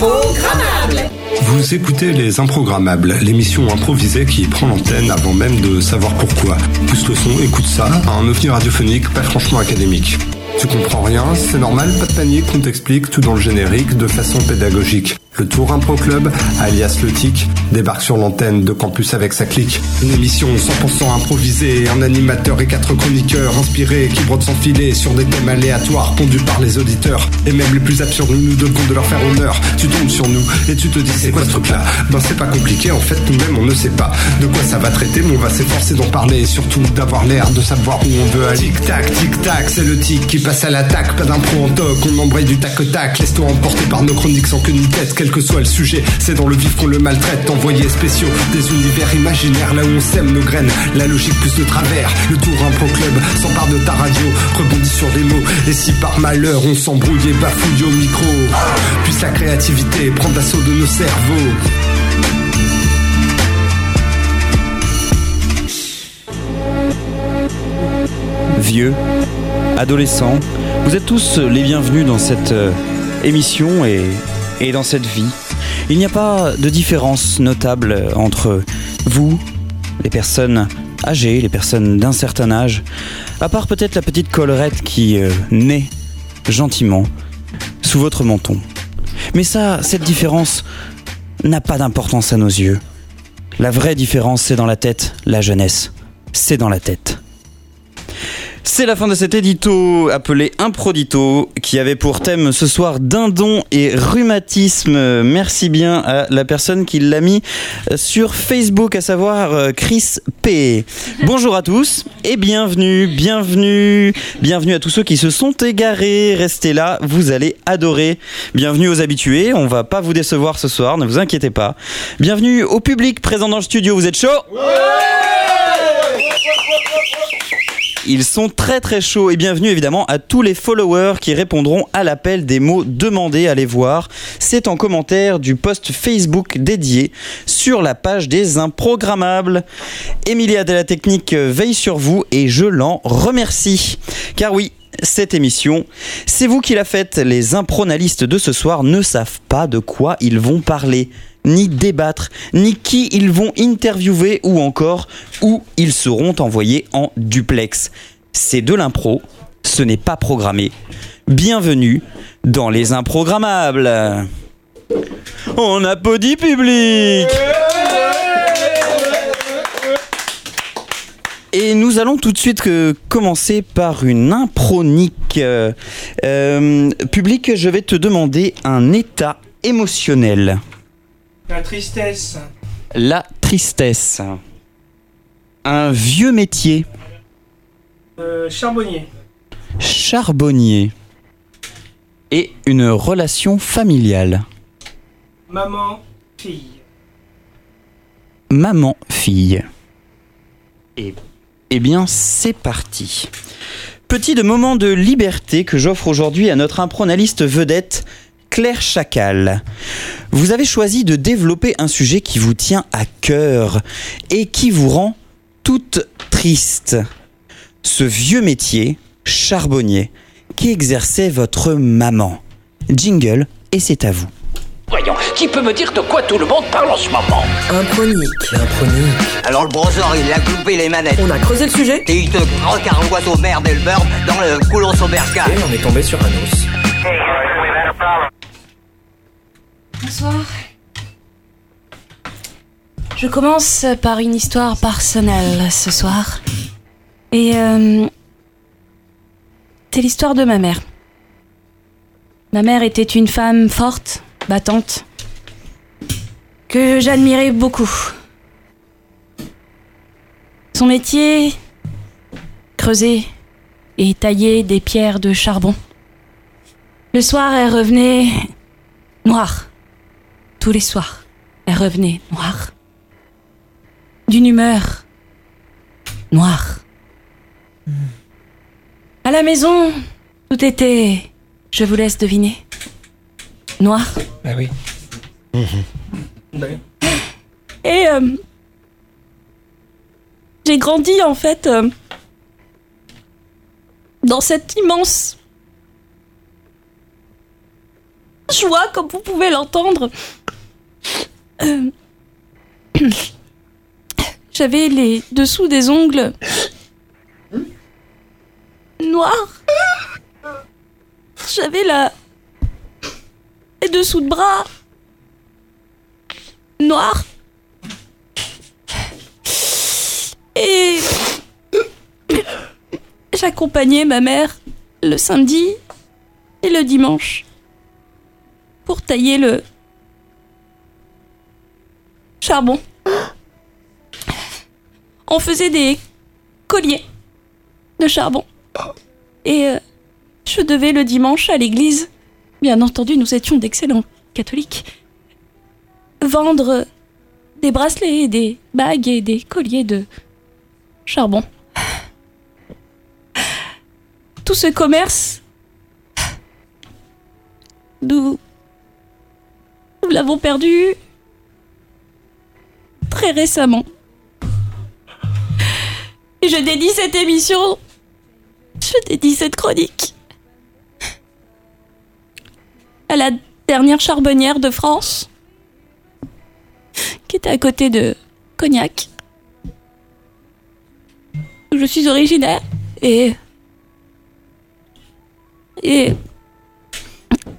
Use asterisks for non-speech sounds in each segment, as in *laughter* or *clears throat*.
Vous écoutez Les Improgrammables, l'émission improvisée qui prend l'antenne avant même de savoir pourquoi. Pousse le son, écoute ça, un ovni radiophonique pas franchement académique. Tu comprends rien, c'est normal, pas de panique, on t'explique tout dans le générique de façon pédagogique. Le Tour Impro Club, alias Le Tic, débarque sur l'antenne de campus avec sa clique. Une émission 100% improvisée, un animateur et quatre chroniqueurs inspirés qui brodent sans filet sur des thèmes aléatoires pondus par les auditeurs. Et même les plus absurdes, nous devons de leur faire honneur. Tu tombes sur nous et tu te dis c'est quoi ce truc-là? Ben c'est pas compliqué, en fait nous-mêmes on ne sait pas de quoi ça va traiter, mais on va s'efforcer d'en parler et surtout d'avoir l'air de savoir où on veut aller. Tic-tac, tic-tac, c'est le tic qui passe à l'attaque, pas d'impro en toc, on embraye du tac-tac, laisse-toi emporter par nos chroniques sans que ni tête, quel que soit le sujet, c'est dans le vif qu'on le maltraite, envoyés spéciaux, des univers imaginaires, là où on sème nos graines, la logique plus de travers, le tour impro club s'empare de ta radio, rebondit sur des mots, et si par malheur on s'embrouille et bafouille au micro, puisse la créativité prendre l'assaut de nos cerveaux. vieux, adolescents, vous êtes tous les bienvenus dans cette euh, émission et, et dans cette vie. Il n'y a pas de différence notable entre vous, les personnes âgées, les personnes d'un certain âge, à part peut-être la petite collerette qui euh, naît gentiment sous votre menton. Mais ça, cette différence n'a pas d'importance à nos yeux. La vraie différence, c'est dans la tête, la jeunesse, c'est dans la tête. C'est la fin de cet édito appelé Improdito qui avait pour thème ce soir dindon et rhumatisme. Merci bien à la personne qui l'a mis sur Facebook, à savoir euh, Chris P. Bonjour à tous et bienvenue, bienvenue, bienvenue à tous ceux qui se sont égarés. Restez là, vous allez adorer. Bienvenue aux habitués, on va pas vous décevoir ce soir, ne vous inquiétez pas. Bienvenue au public présent dans le studio, vous êtes chaud? Ils sont très très chauds et bienvenue évidemment à tous les followers qui répondront à l'appel des mots demandés. Allez voir, c'est en commentaire du post Facebook dédié sur la page des improgrammables. Emilia de la Technique veille sur vous et je l'en remercie. Car oui, cette émission, c'est vous qui la faites. Les impronalistes de ce soir ne savent pas de quoi ils vont parler ni débattre, ni qui ils vont interviewer ou encore où ils seront envoyés en duplex. C'est de l'impro, ce n'est pas programmé. Bienvenue dans les improgrammables. On applaudit public Et nous allons tout de suite commencer par une impronique. Euh, euh, public, je vais te demander un état émotionnel. La tristesse. La tristesse. Un vieux métier. Euh, charbonnier. Charbonnier. Et une relation familiale. Maman, fille. Maman-fille. Et eh bien, c'est parti. Petit de moment de liberté que j'offre aujourd'hui à notre impronaliste vedette, Claire Chacal. Vous avez choisi de développer un sujet qui vous tient à cœur et qui vous rend toute triste. Ce vieux métier, charbonnier, qui exerçait votre maman. Jingle, et c'est à vous. Voyons, qui peut me dire de quoi tout le monde parle en ce moment? Impronique. Alors le browser, il a coupé les manettes. On a creusé le sujet Et il te croque un boîte aux merde et le beurre dans le coulon saubercal. et on est tombé sur un os. Bonsoir. Je commence par une histoire personnelle ce soir. Et euh, c'est l'histoire de ma mère. Ma mère était une femme forte, battante, que j'admirais beaucoup. Son métier, creuser et tailler des pierres de charbon. Le soir, elle revenait noire. Tous les soirs, elle revenait noire. D'une humeur noire. À la maison, tout était, je vous laisse deviner, noir. Ah oui. Et euh, j'ai grandi en fait euh, dans cette immense joie, comme vous pouvez l'entendre. Euh, *clears throat* J'avais les dessous des ongles noirs. J'avais la... les dessous de bras noirs. Et j'accompagnais ma mère le samedi et le dimanche pour tailler le charbon. On faisait des colliers de charbon. Et euh, je devais le dimanche à l'église, bien entendu nous étions d'excellents catholiques, vendre des bracelets, des bagues et des colliers de charbon. Tout ce commerce, nous, nous l'avons perdu. Très récemment. Et je dédie cette émission, je dédie cette chronique. À la dernière charbonnière de France, qui était à côté de Cognac, je suis originaire, et et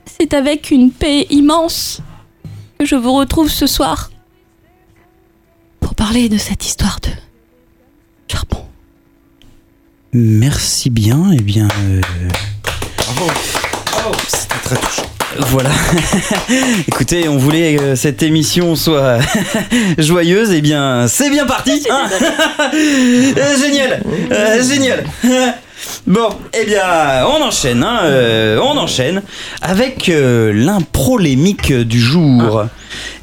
c'est avec une paix immense que je vous retrouve ce soir pour parler de cette histoire de charbon. Merci bien, et bien. euh, C'était très touchant. Voilà. *laughs* Écoutez, on voulait que cette émission soit *laughs* joyeuse, et bien, c'est bien parti. hein *laughs* Euh, génial, euh, génial. Bon, eh bien, on enchaîne, hein, euh, on enchaîne avec euh, l'improlémique du jour.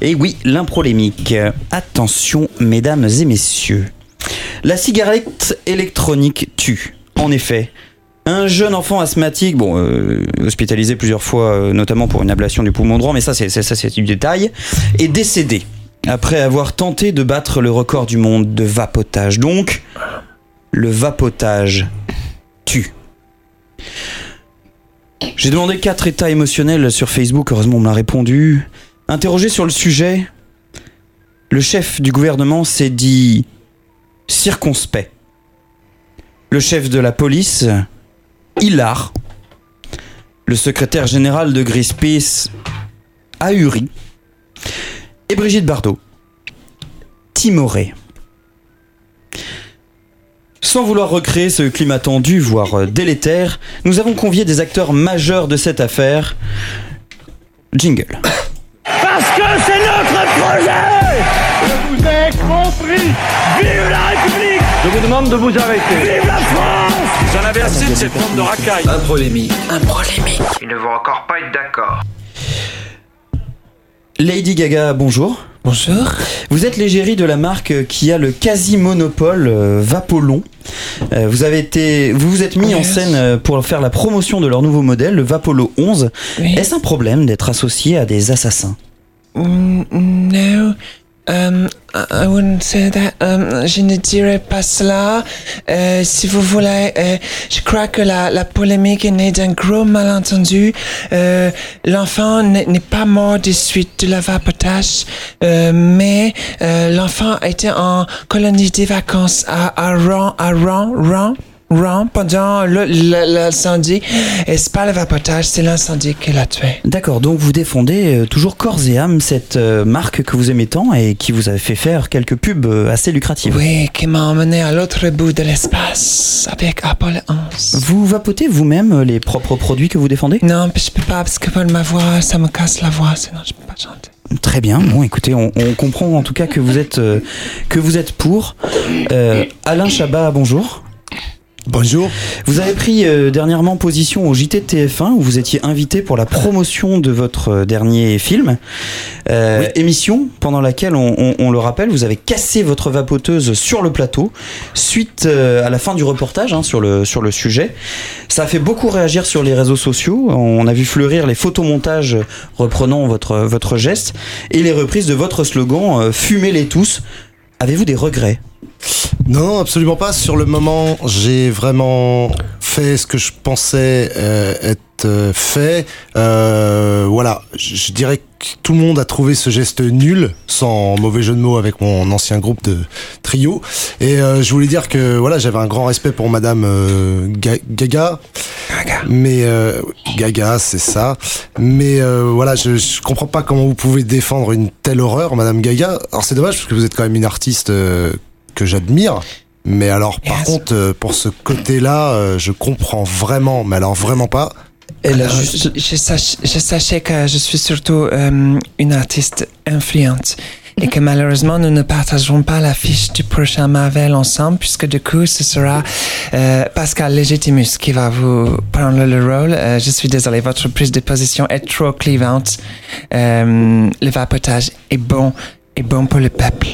Et oui, l'improlémique. Attention, mesdames et messieurs. La cigarette électronique tue. En effet, un jeune enfant asthmatique, bon, euh, hospitalisé plusieurs fois, euh, notamment pour une ablation du poumon droit, mais ça, c'est ça, c'est du détail, est décédé après avoir tenté de battre le record du monde de vapotage. Donc, le vapotage J'ai demandé quatre états émotionnels sur Facebook, heureusement on me l'a répondu. Interrogé sur le sujet, le chef du gouvernement s'est dit circonspect. Le chef de la police, hilar. Le secrétaire général de Greenpeace, ahuri. Et Brigitte Bardot, timorée. Sans vouloir recréer ce climat tendu, voire euh, délétère, nous avons convié des acteurs majeurs de cette affaire. Jingle. Parce que c'est notre projet Je vous ai compris Vive la République Je vous demande de vous arrêter Vive la France J'en avais assez de cette bande de racailles Un prolémique. Ils ne vont encore pas être d'accord. Lady Gaga, bonjour. Bonjour. Vous êtes l'égérie de la marque qui a le quasi-monopole euh, Vapolon. Euh, vous avez été, vous vous êtes mis en scène euh, pour faire la promotion de leur nouveau modèle, le Vapolo 11. Oui. Est-ce un problème d'être associé à des assassins? Mm, no. Um, I wouldn't say that. Um, je ne dirais pas cela. Euh, si vous voulez, euh, je crois que la, la polémique est née d'un gros malentendu. Euh, L'enfant n'est pas mort des suites de la vapotage, mais l'enfant était en colonie des vacances à, à Rouen, à Rouen, Rouen, Rouen pendant l'incendie. Et c'est pas le vapotage, c'est l'incendie qui l'a tué. D'accord, donc vous défendez euh, toujours corps et âme cette euh, marque que vous aimez tant et qui vous a fait faire quelques pubs euh, assez lucratives. Oui, qui m'a emmené à l'autre bout de l'espace avec Apollo 11. Vous vapotez vous-même les propres produits que vous défendez? Non, je peux pas parce que pour ma voix, ça me casse la voix, sinon je peux pas chanter. Très bien. Bon, écoutez, on, on comprend en tout cas que vous êtes euh, que vous êtes pour. Euh, Alain Chabat, bonjour. Bonjour. Vous avez pris euh, dernièrement position au JT de TF1 où vous étiez invité pour la promotion de votre euh, dernier film. Euh, Émission pendant laquelle, on, on- on le rappelle, vous avez cassé votre vapoteuse sur le plateau suite euh, à la fin du reportage hein, sur, le, sur le sujet. Ça a fait beaucoup réagir sur les réseaux sociaux. On a vu fleurir les photomontages reprenant votre, votre geste et les reprises de votre slogan euh, Fumez-les tous. Avez-vous des regrets? Non, absolument pas. Sur le moment, j'ai vraiment fait ce que je pensais euh, être euh, fait. Euh, voilà, je, dirais que tout le monde a trouvé ce geste nul, sans mauvais jeu de mots avec mon ancien groupe de trio. Et euh, je voulais dire que voilà, j'avais un grand respect pour Madame euh, Ga- Gaga. Mais euh, Gaga, c'est ça. Mais euh, voilà, je, je comprends pas comment vous pouvez défendre une telle horreur, Madame Gaga. Alors c'est dommage parce que vous êtes quand même une artiste euh, que j'admire. Mais alors, par contre, euh, pour ce côté-là, euh, je comprends vraiment, mais alors vraiment pas. Alors, Euh, je, je, sach- je sachais que je suis surtout euh, une artiste influente et que malheureusement nous ne partagerons pas l'affiche du prochain Marvel ensemble puisque du coup ce sera euh, Pascal Legitimus qui va vous prendre le rôle. Euh, je suis désolé, votre prise de position est trop clivante. Euh, le vapotage est bon, est bon pour le peuple.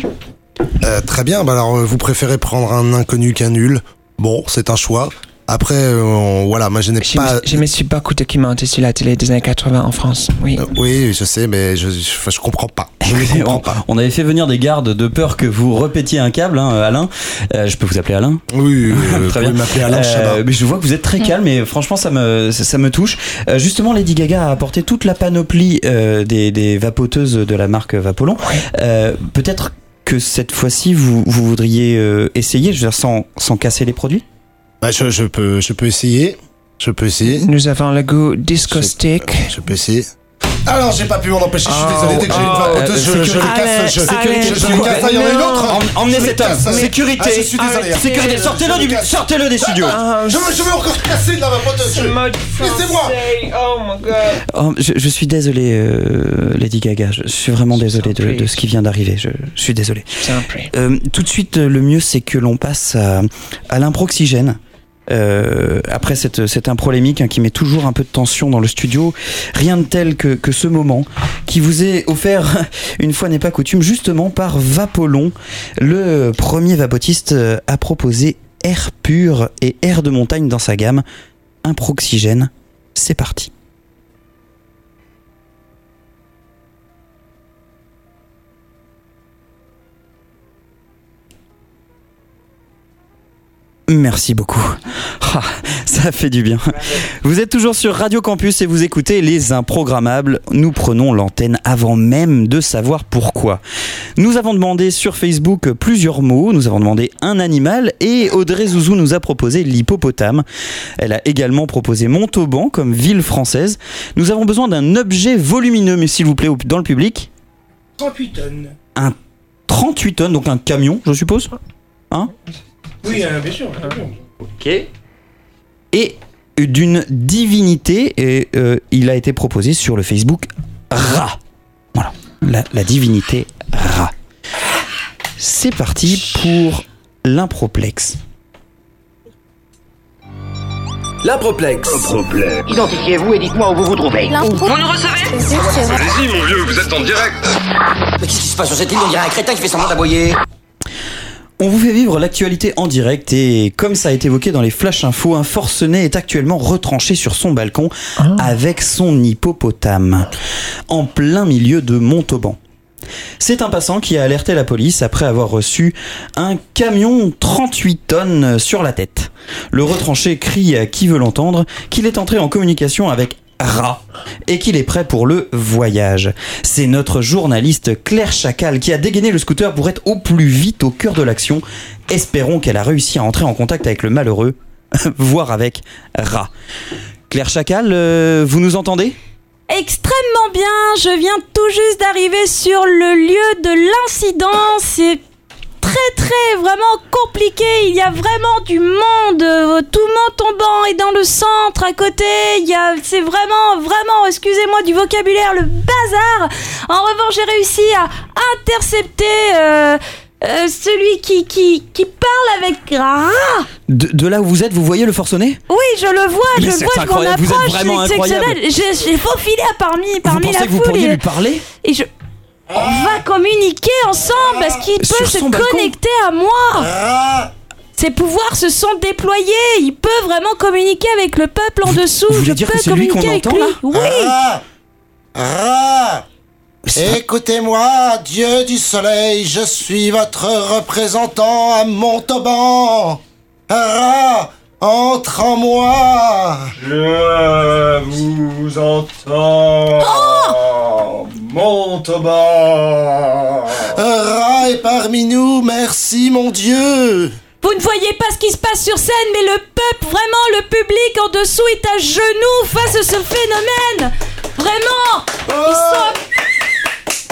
Euh, très bien, bah alors euh, vous préférez prendre un inconnu qu'un nul. Bon, c'est un choix. Après, euh, on- voilà, moi je n'ai Je, pas... me, je me suis beaucoup documenté sur la télé des années 80 en France. Oui. Euh, oui, je sais, mais je, je, enfin, je comprends pas. Je ne *laughs* comprends on, pas. on avait fait venir des gardes de peur que vous repétiez un câble, hein, Alain. Euh, je peux vous appeler Alain Oui, *laughs* vous Très bien. m'appeler Alain Euh, Chabat. mais je vois que vous êtes très calme et franchement ça me ça, ça me touche. Euh, justement, Lady Gaga a apporté toute la panoplie euh, des, des vapoteuses de la marque Vapolon. Euh, Peut-être que cette fois-ci vous, vous voudriez euh, essayer, je veux dire sans, sans casser les produits? Bah, je, je peux, je peux essayer. Je peux essayer. Nous avons le goût discostick. Je peux essayer. Alors, j'ai pas pu m'en empêcher, je suis Oh, désolé, dès que j'ai une oh, vapoteuse, euh, je, je le sécurité. casse, je, Allez, je, le casse, il y en a une autre Em- Emmenez cet homme. Sécurité. Ah, je suis désolé. Sécurité. Sortez-le du, sortez-le des studios. Ah, Je veux, je veux encore casser de la vapoteuse. je- Laissez-moi Oh my god. Oh, je, je suis désolé, euh, Lady Gaga. Je suis vraiment désolé de, ce qui vient d'arriver. Je, suis désolé. Euh, tout de suite, le mieux, c'est que l'on passe à, à l'improxygène. Euh, après cette, cette improlémique hein, qui met toujours un peu de tension dans le studio, rien de tel que, que ce moment qui vous est offert, *laughs* une fois n'est pas coutume, justement par Vapolon. Le premier vapotiste euh, a proposé air pur et air de montagne dans sa gamme. Improxygène, c'est parti. Merci beaucoup. Ah, ça fait du bien. Vous êtes toujours sur Radio Campus et vous écoutez Les Improgrammables. Nous prenons l'antenne avant même de savoir pourquoi. Nous avons demandé sur Facebook plusieurs mots, nous avons demandé un animal et Audrey Zouzou nous a proposé l'hippopotame. Elle a également proposé Montauban comme ville française. Nous avons besoin d'un objet volumineux, mais s'il vous plaît, dans le public. 38 tonnes. Un 38 tonnes, donc un camion, je suppose Hein? Oui, euh, bien sûr. bien sûr. Ok. Et d'une divinité, et euh, il a été proposé sur le Facebook Ra. Voilà, la, la divinité Ra. C'est parti pour l'improplexe. L'improplexe. Identifiez-vous et dites-moi où vous vous trouvez. Vous nous recevez? Allez-y, mon vieux, vous êtes en direct. Mais qu'est-ce qui se passe sur cette île On dirait un crétin qui fait semblant d'aboyer. On vous fait vivre l'actualité en direct et comme ça a été évoqué dans les flash infos, un forcené est actuellement retranché sur son balcon avec son hippopotame en plein milieu de Montauban. C'est un passant qui a alerté la police après avoir reçu un camion 38 tonnes sur la tête. Le retranché crie à qui veut l'entendre qu'il est entré en communication avec Ra et qu'il est prêt pour le voyage. C'est notre journaliste Claire Chacal qui a dégainé le scooter pour être au plus vite au cœur de l'action. Espérons qu'elle a réussi à entrer en contact avec le malheureux, *laughs* voire avec Ra. Claire Chacal, euh, vous nous entendez? Extrêmement bien, je viens tout juste d'arriver sur le lieu de l'incident. C'est très très vraiment compliqué. Il y a vraiment du monde. Euh, Tout Montauban est dans le centre à côté. Il y a, c'est vraiment vraiment, excusez-moi du vocabulaire, le bazar. En revanche, j'ai réussi à intercepter. euh, euh, celui qui, qui, qui parle avec de, de là où vous êtes, vous voyez le forcené? Oui, je le vois, Mais je le vois, je m'en incroyable, vous êtes approche, vraiment incroyable. J'ai faufilé à parmi, Vous parmi pensez la que vous foule. pourriez et- lui parler? et je. On va communiquer ensemble parce qu'il peut se balcon connecter à moi. Ses pouvoirs se sont déployés. Il peut vraiment communiquer avec le peuple en dessous. vous Je dire peux que c'est lui communiquer avec entend, lui. là Oui. Ah Ah Écoutez-moi, Dieu du soleil, je suis votre représentant à Montauban. Ah entre en moi. Je vous entends. Monte bas. Ra est parmi nous, merci mon Dieu. Vous ne voyez pas ce qui se passe sur scène, mais le peuple, vraiment, le public en dessous est à genoux face à ce phénomène. Vraiment, ils sont.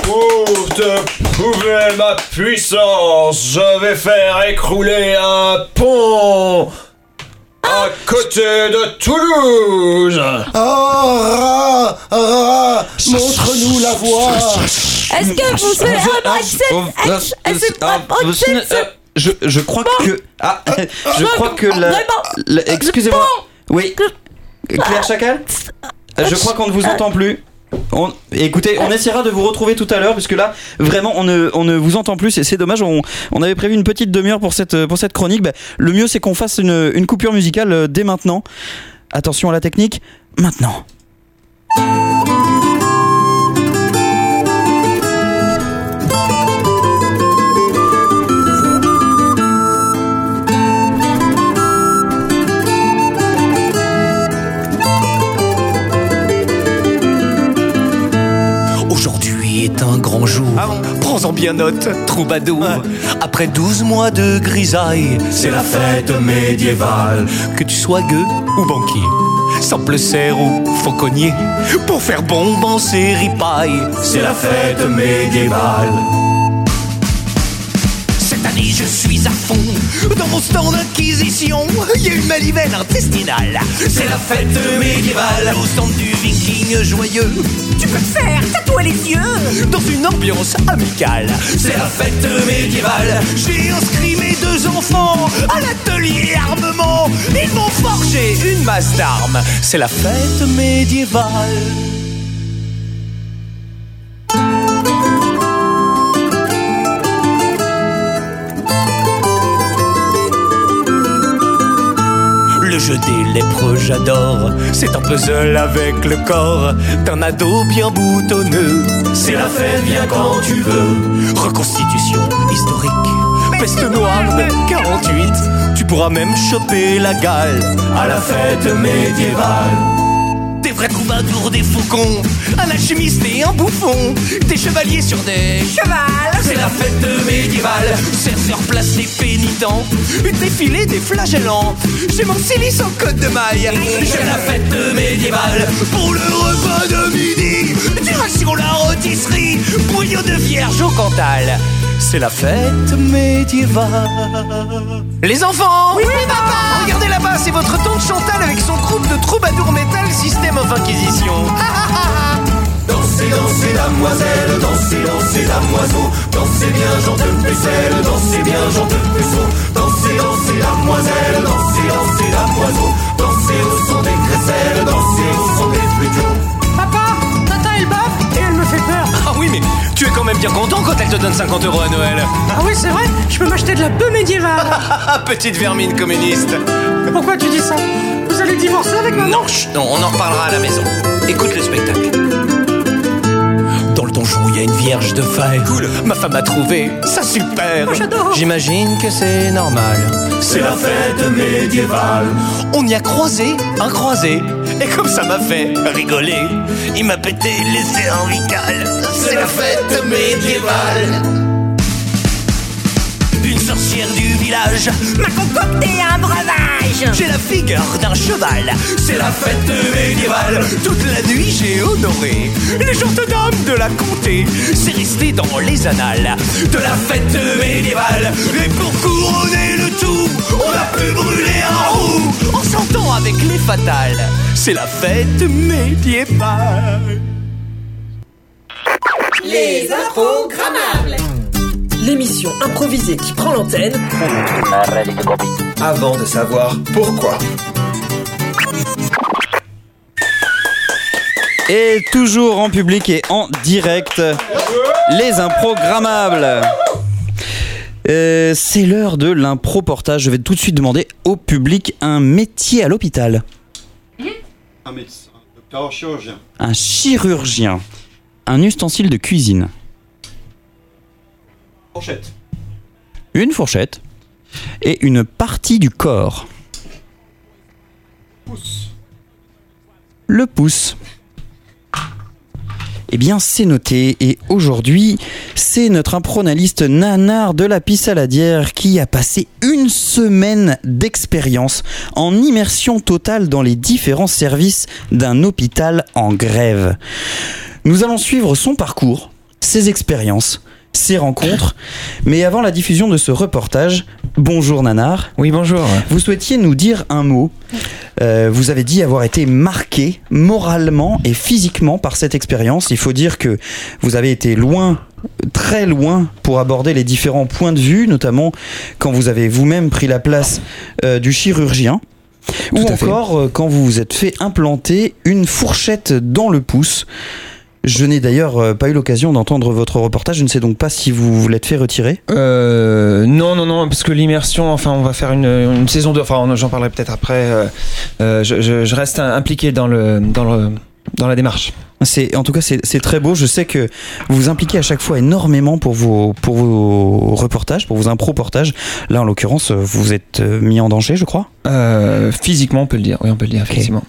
Pour te prouver ma puissance, je vais faire écrouler un pont à côté de Toulouse. Oh, Ra, Ra, montre-nous la voie. Est-ce que vous savez je, je crois que. Ah, *laughs* je crois que la. la- Excusez-moi. Oui. Claire Chacal Je crois qu'on ne vous entend plus. On- écoutez, on essaiera de vous retrouver tout à l'heure, puisque là, vraiment, on ne, on ne vous entend plus et c'est dommage. On, avait prévu une petite demi-heure pour cette, pour chronique. Ben, le mieux, c'est qu'on fasse une, une coupure musicale euh, dès maintenant. Attention à la technique, maintenant. Un grand jour. Prends-en bien note, troubadour. Après 12 mois de grisaille, c'est la fête médiévale. Que tu sois gueux ou banquier, simple serre ou fauconnier, pour faire bombancer ripaille, c'est la fête médiévale. Cette année, je suis à fond dans mon stand d'acquisition. Il y a une malivelle intestinale. C'est la fête médiévale au stand du viking joyeux. Faire tatouer les yeux dans une ambiance amicale. C'est la fête médiévale. J'ai inscrit mes deux enfants à l'atelier armement. Ils vont forger une masse d'armes. C'est la fête médiévale. Jeu des lépreux, j'adore. C'est un puzzle avec le corps d'un ado bien boutonneux. C'est la fête, viens quand tu veux. Reconstitution historique. Peste noire de 48. Tu pourras même choper la gale à la fête médiévale. Des vrais troubadours, des faucons, un alchimiste et un bouffon, des chevaliers sur des chevals. C'est la fête médiévale, serveur place des pénitents, une défilée des flagellants. J'ai mon silice en côte de maille. J'ai la fête médiévale pour le repas de midi. Direction la rôtisserie, bouillon de vierge au Cantal. C'est la fête médiévale. Les enfants Oui, papa Regardez là-bas, c'est votre tante Chantal avec son groupe de troubadours métal Système of Inquisition. Dansez, dansez, damoiselle, dansez, dansez, damoiseau, dansez bien, Jean de Pucelle, dansez bien, Jean de Puceau, dansez, dansez, damoiselle, dansez, dansez, damoiseau, dansez au son des crécelles, dansez au son des flûteaux. Papa, Tata elle baffe et elle me fait peur. Ah oui, mais tu es quand même bien content quand elle te donne 50 euros à Noël. Ah oui, c'est vrai, je peux m'acheter de la bœuf médiévale. *laughs* Petite vermine communiste. Pourquoi tu dis ça? Vous allez divorcer avec maman Non, chut, non, on en reparlera à la maison. Écoute le spectacle. Le donjon, il y a une vierge de fer. Cool. Ma femme a trouvé ça super. Moi, j'adore. J'imagine que c'est normal. C'est la fête médiévale. On y a croisé un croisé. Et comme ça m'a fait rigoler, il m'a pété les cervicales. C'est la fête médiévale. Une sorcière du m'a concocté un breuvage. J'ai la figure d'un cheval. C'est la fête médiévale. Toute la nuit, j'ai honoré les gentilshommes de la comté. C'est resté dans les annales de la fête médiévale. Et pour couronner le tout, on a pu brûler un roux en chantant avec les fatales. C'est la fête médiévale. Les improgrammables. L'émission improvisée qui prend l'antenne. Avant de savoir pourquoi. Et toujours en public et en direct, les improgrammables. Euh, c'est l'heure de l'impro-portage. Je vais tout de suite demander au public un métier à l'hôpital. Un médecin, un docteur chirurgien. Un chirurgien. Un ustensile de cuisine. Fourchette. Une fourchette. Et une partie du corps. Le pouce. Eh bien, c'est noté. Et aujourd'hui, c'est notre impronaliste nanar de la Pissaladière qui a passé une semaine d'expérience en immersion totale dans les différents services d'un hôpital en grève. Nous allons suivre son parcours, ses expériences, ses rencontres. Mais avant la diffusion de ce reportage, bonjour Nanar. Oui, bonjour. Vous souhaitiez nous dire un mot. Euh, vous avez dit avoir été marqué moralement et physiquement par cette expérience. Il faut dire que vous avez été loin très loin pour aborder les différents points de vue, notamment quand vous avez vous-même pris la place euh, du chirurgien. Ou encore euh, quand vous vous êtes fait implanter une fourchette dans le pouce. Je n'ai d'ailleurs euh, pas eu l'occasion d'entendre votre reportage. Je ne sais donc pas si vous vous l'êtes fait retirer. Euh, non, non, non, parce que l'immersion, enfin, on va faire une, une saison 2, enfin, j'en parlerai peut-être après. euh, euh, je, je- je reste impliqué dans, le, dans, le, dans la démarche. C'est, en tout cas, c'est très beau. Je sais que vous vous impliquez à chaque fois énormément pour vos, pour vos reportages, pour vos impro-portages. Là, en l'occurrence, vous vous êtes euh, mis en danger, je crois. Euh, physiquement, on peut le dire. Oui, on peut le dire, effectivement.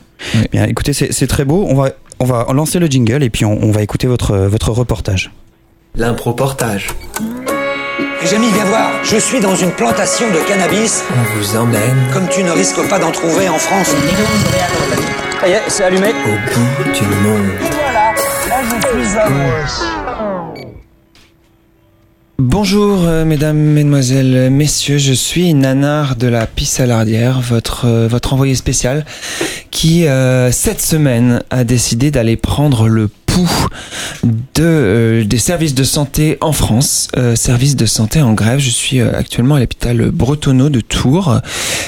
Bien, écoutez, c'est très beau. On va, on va lancer le jingle et puis on, on va écouter votre, votre reportage. L'impro-portage. Jamy, viens voir. Je suis dans une plantation de cannabis. On vous emmène Comme tu ne risques pas d'en trouver en France. Ça y est, c'est allumé. Au bout du monde. Voilà, là je suis amoureux. Bonjour euh, mesdames, mesdemoiselles, messieurs, je suis Nanar de la Pissalardière, votre, euh, votre envoyé spécial qui euh, cette semaine a décidé d'aller prendre le de, euh, des services de santé en France, euh, services de santé en grève. Je suis euh, actuellement à l'hôpital Bretonneau de Tours.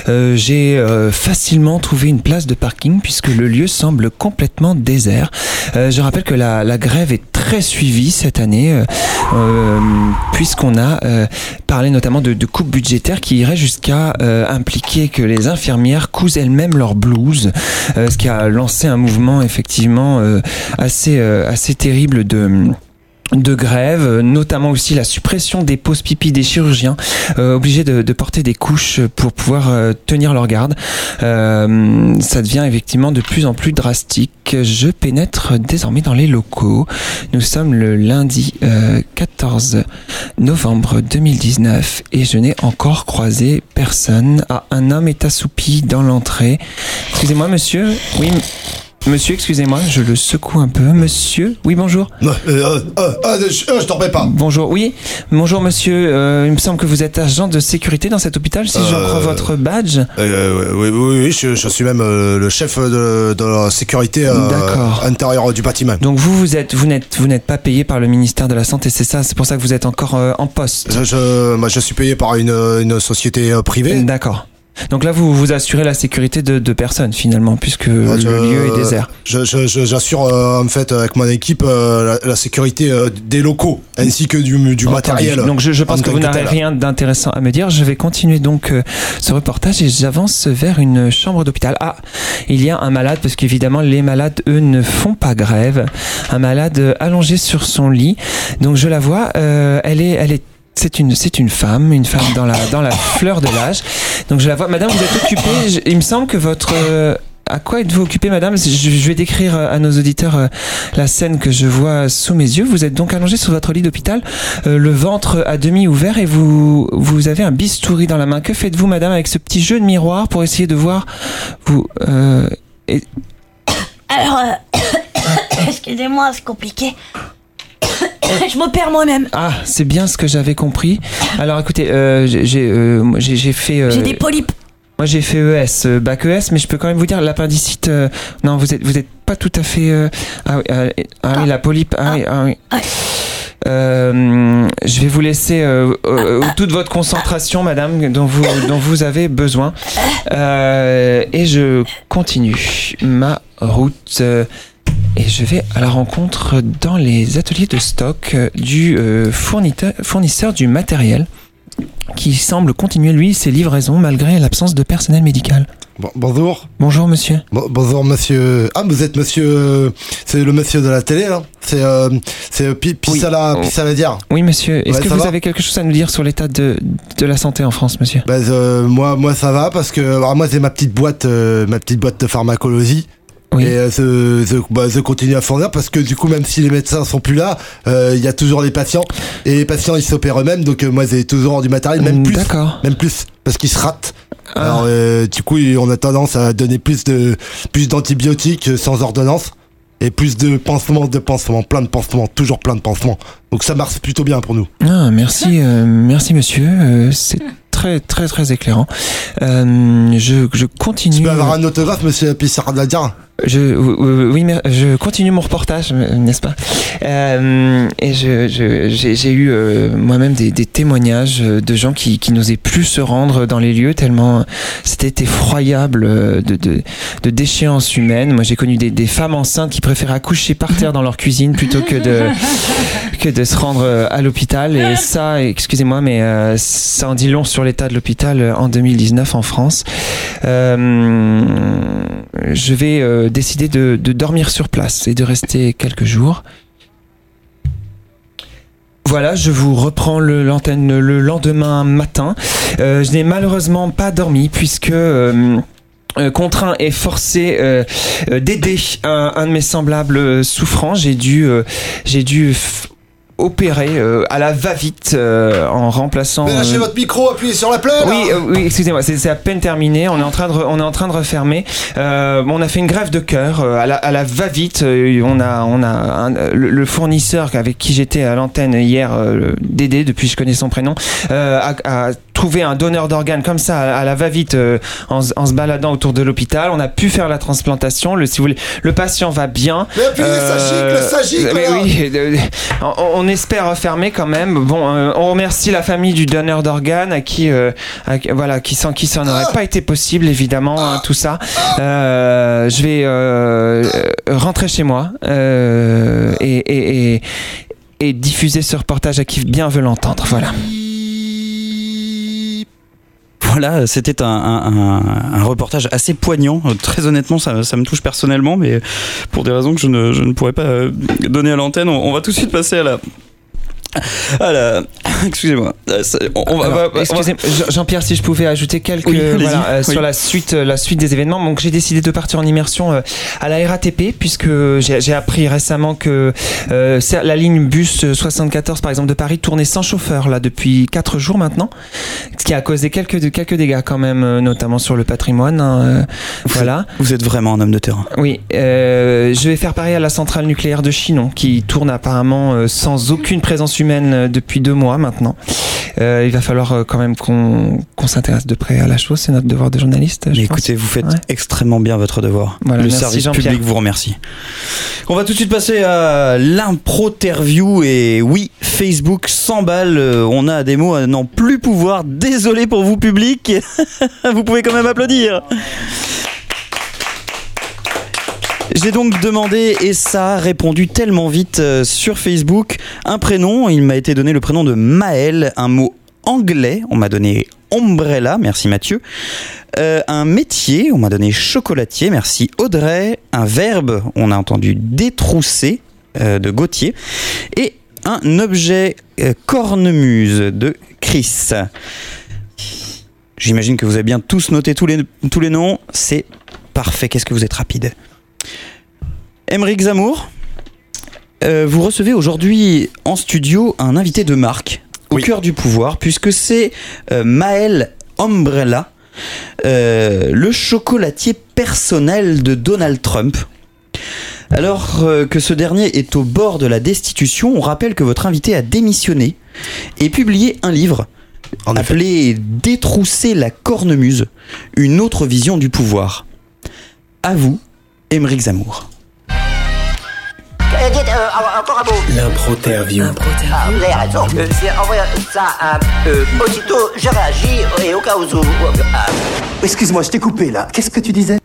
J'ai facilement trouvé une place de parking puisque le lieu semble complètement désert. Je rappelle que la, grève est très suivie cette année puisqu'on a parlé notamment de, de coupes budgétaires qui iraient jusqu'à impliquer que les infirmières cousent elles-mêmes leur blouse, ce qui a lancé un mouvement effectivement assez assez terrible de de grève, euh, notamment aussi la suppression des pauses pipi des chirurgiens, euh, obligés de, porter des couches pour pouvoir euh, tenir leur garde. Euh, ça devient effectivement de plus en plus drastique. Je pénètre désormais dans les locaux. Nous sommes le lundi euh, 14 novembre 2019 et je n'ai encore croisé personne. Ah, un homme est assoupi dans l'entrée. Excusez-moi, monsieur. Oui. Monsieur, excusez-moi, je le secoue un peu. Monsieur, oui, bonjour. Euh, euh, euh, je, je t'en remets pas. Bonjour, oui. Bonjour, monsieur. Il me semble que vous êtes agent de sécurité dans cet hôpital, si j'en crois votre badge. Oui, oui, oui, je, je suis même le chef de, de la sécurité intérieure du bâtiment. Donc vous, vous êtes, vous n'êtes, vous n'êtes pas payé par le ministère de la Santé, c'est ça? C'est pour ça que vous êtes encore en poste. Je, je, moi, je suis payé par une, une société privée. D'accord. Donc là, vous vous assurez la sécurité de, de personnes finalement, puisque le lieu est désert. J'assure euh, en fait avec mon équipe euh, la, la sécurité euh, des locaux ainsi que du, du matériel. Donc je, je en pense que vous n'avez rien d'intéressant à me dire. Je vais continuer donc ce reportage et j'avance vers une chambre d'hôpital. Ah, il y a un malade parce qu'évidemment les malades eux ne font pas grève. Un malade allongé sur son lit. Donc je la vois. elle est, elle est c'est une, c'est une femme, une femme dans la, dans la fleur de l'âge. Donc je la vois. Madame, vous êtes occupée. Je- il me semble que votre, euh, à quoi êtes-vous occupée, madame? Je, je vais décrire euh, à nos auditeurs euh, la scène que je vois sous mes yeux. Vous êtes donc allongée sur votre lit d'hôpital, euh, le ventre à demi ouvert et vous, vous avez un bistouri dans la main. Que faites-vous, madame, avec ce petit jeu de miroir pour essayer de voir vous euh, et- Alors, euh, *coughs* excusez-moi, c'est compliqué. *laughs* je m'opère moi-même. Ah, c'est bien ce que j'avais compris. Alors, écoutez, euh, j'ai euh, j'ai- fait. euh, J'ai des polypes. Moi j'ai fait ES, euh, bac ES, mais je peux quand même vous dire l'appendicite. euh, non, vous êtes vous êtes pas tout à fait. ah, oui, ah oui, la polype. Ah, oui, ah oui. Euh, je vais vous laisser euh, euh, toute votre concentration, madame, dont vous *laughs* dont vous avez besoin, et je continue ma route. Et je vais à la rencontre dans les ateliers de stock euh, du euh, fournisseur, du matériel qui semble continuer lui ses livraisons malgré l'absence de personnel médical. Bon- bonjour. Bonjour, monsieur. Bon- bonjour, monsieur. Ah, vous êtes monsieur. euh, c'est le monsieur de la télé, là C'est euh, c'est euh, Pi- Pissala, Pissala Diar. Oui, monsieur. Est-ce Ouais, que vous avez quelque chose à nous dire sur l'état de, de la santé en France, monsieur? Bah, euh, moi, moi, ça va parce que alors, moi, c'est ma petite boîte, euh, ma petite boîte de pharmacologie. Et euh, je, bah, continue à fournir parce que du coup, même si les médecins sont plus là, euh, il y a toujours les patients et les patients ils s'opèrent eux-mêmes. Donc euh, moi, j'ai toujours du matériel, même plus, même plus, parce qu'ils se ratent. Alors euh, du coup, on a tendance à donner plus de plus d'antibiotiques euh, sans ordonnance et plus de pansements, de pansements, plein de pansements, toujours plein de pansements. Donc ça marche plutôt bien pour nous. Ah, merci, euh, merci, monsieur. Euh, C'est très, très, très éclairant. Euh, je, je continue. Tu peux avoir un autographe, monsieur Pissardadia? Je, oui, mais je continue mon reportage, n'est-ce pas? Euh, Et je, je- j'ai, j'ai eu euh, moi-même des, des témoignages euh, de gens qui, qui n'osaient plus se rendre dans les lieux tellement c'était effroyable de, de, de déchéance humaine. Moi, j'ai connu des, des femmes enceintes qui préféraient accoucher par terre dans leur cuisine plutôt que de *laughs* que de se rendre à l'hôpital. Et ça, excusez-moi, mais euh, ça en dit long sur l'état de l'hôpital en 2019 en France. Je vais euh, décider de, dormir sur place et de rester quelques jours. Voilà, je vous reprends l'antenne le lendemain matin. Euh, je n'ai malheureusement pas dormi puisque euh, euh, contraint et forcé d'aider un, de mes semblables souffrants, j'ai dû j'ai dû opérer euh, à la va-vite euh, en remplaçant. Mais lâchez euh, votre micro, appuyez sur la plaie. oui, euh, oui, excusez-moi, c'est à peine terminé. On est en train de, re- on est en train de refermer. Euh, on a fait une grève de cœur euh, à la, à la va-vite. euh, on a, on a un- le, le fournisseur avec qui j'étais à l'antenne hier, euh, Dédé, depuis je connais son prénom, euh, a, a trouvé un donneur d'organes comme ça à, à la va-vite euh, en, se- en se baladant autour de l'hôpital. On a pu faire la transplantation. Le, si vous voulez, le patient va bien. Mais appuyez le sagique, le sagique, mais voilà. oui, on, on espère refermer quand même. Bon, euh, on remercie la famille du donneur d'organes à qui, euh, voilà, qui sans qui ça n'aurait pas été possible évidemment hein, tout ça. Euh, je vais rentrer chez moi et, et diffuser ce reportage à qui bien veut l'entendre. Voilà. Voilà, c'était un, reportage assez poignant. Euh, Très honnêtement, ça, me touche personnellement, mais pour des raisons que je ne, pourrais pas euh, donner à l'antenne, on va tout de suite passer à la. À la... *laughs* Excusez-moi. Euh, On, va- Alors, excusez- Jean-Pierre, si je pouvais ajouter quelques Oui, allez-y. voilà, euh, Oui. sur la suite, euh, la suite des événements. Donc, j'ai décidé de partir en immersion euh, à la RATP puisque j'ai appris récemment que euh, la ligne bus 74 par exemple de Paris tournait sans chauffeur là depuis 4 jours maintenant, ce qui a causé quelques quelques dégâts quand même, notamment sur le patrimoine. hein, euh, voilà. Vous êtes vraiment un homme de terrain. Oui, je vais faire pareil à la centrale nucléaire de Chinon, qui tourne apparemment sans aucune présence humaine euh, depuis deux mois maintenant. Euh, il va falloir euh, quand même qu'on s'intéresse de près à la chose, c'est notre devoir de journaliste. je Mais pense. écoutez, vous faites Ouais. extrêmement bien votre devoir. Voilà, le service public vous remercie. On va tout de suite passer à l'impro-terview et oui, Facebook s'emballe. On a des mots à n'en plus pouvoir. Désolé pour vous, public. *laughs* vous pouvez quand même applaudir. J'ai donc demandé et ça a répondu tellement vite euh, sur Facebook un prénom. Il m'a été donné le prénom de Maël, un mot anglais. On m'a donné Ombrella, merci Mathieu. Euh, un métier, on m'a donné chocolatier, merci Audrey. Un verbe, on a entendu détrousser euh, de Gauthier. Et un objet cornemuse de Chris. J'imagine que vous avez bien tous noté tous les, tous les noms. C'est parfait. Qu'est-ce que vous êtes rapide? Émeric Zamour, euh, vous recevez aujourd'hui en studio un invité de marque au cœur du pouvoir, puisque c'est euh, Maël Umbrella, euh, le chocolatier personnel de Donald Trump. Alors que ce dernier est au bord de la destitution, on rappelle que votre invité a démissionné et publié un livre appelé Détrousser la cornemuse, une autre vision du pouvoir. À vous, Émeric Zamour. Euh, dites, euh. L'impro-terview. Ah, vous avez raison. Euh, ça à... Euh, aussitôt, je réagis et au cas où... vous- ah. Excuse-moi, je t'ai coupé là. Qu'est-ce que tu disais?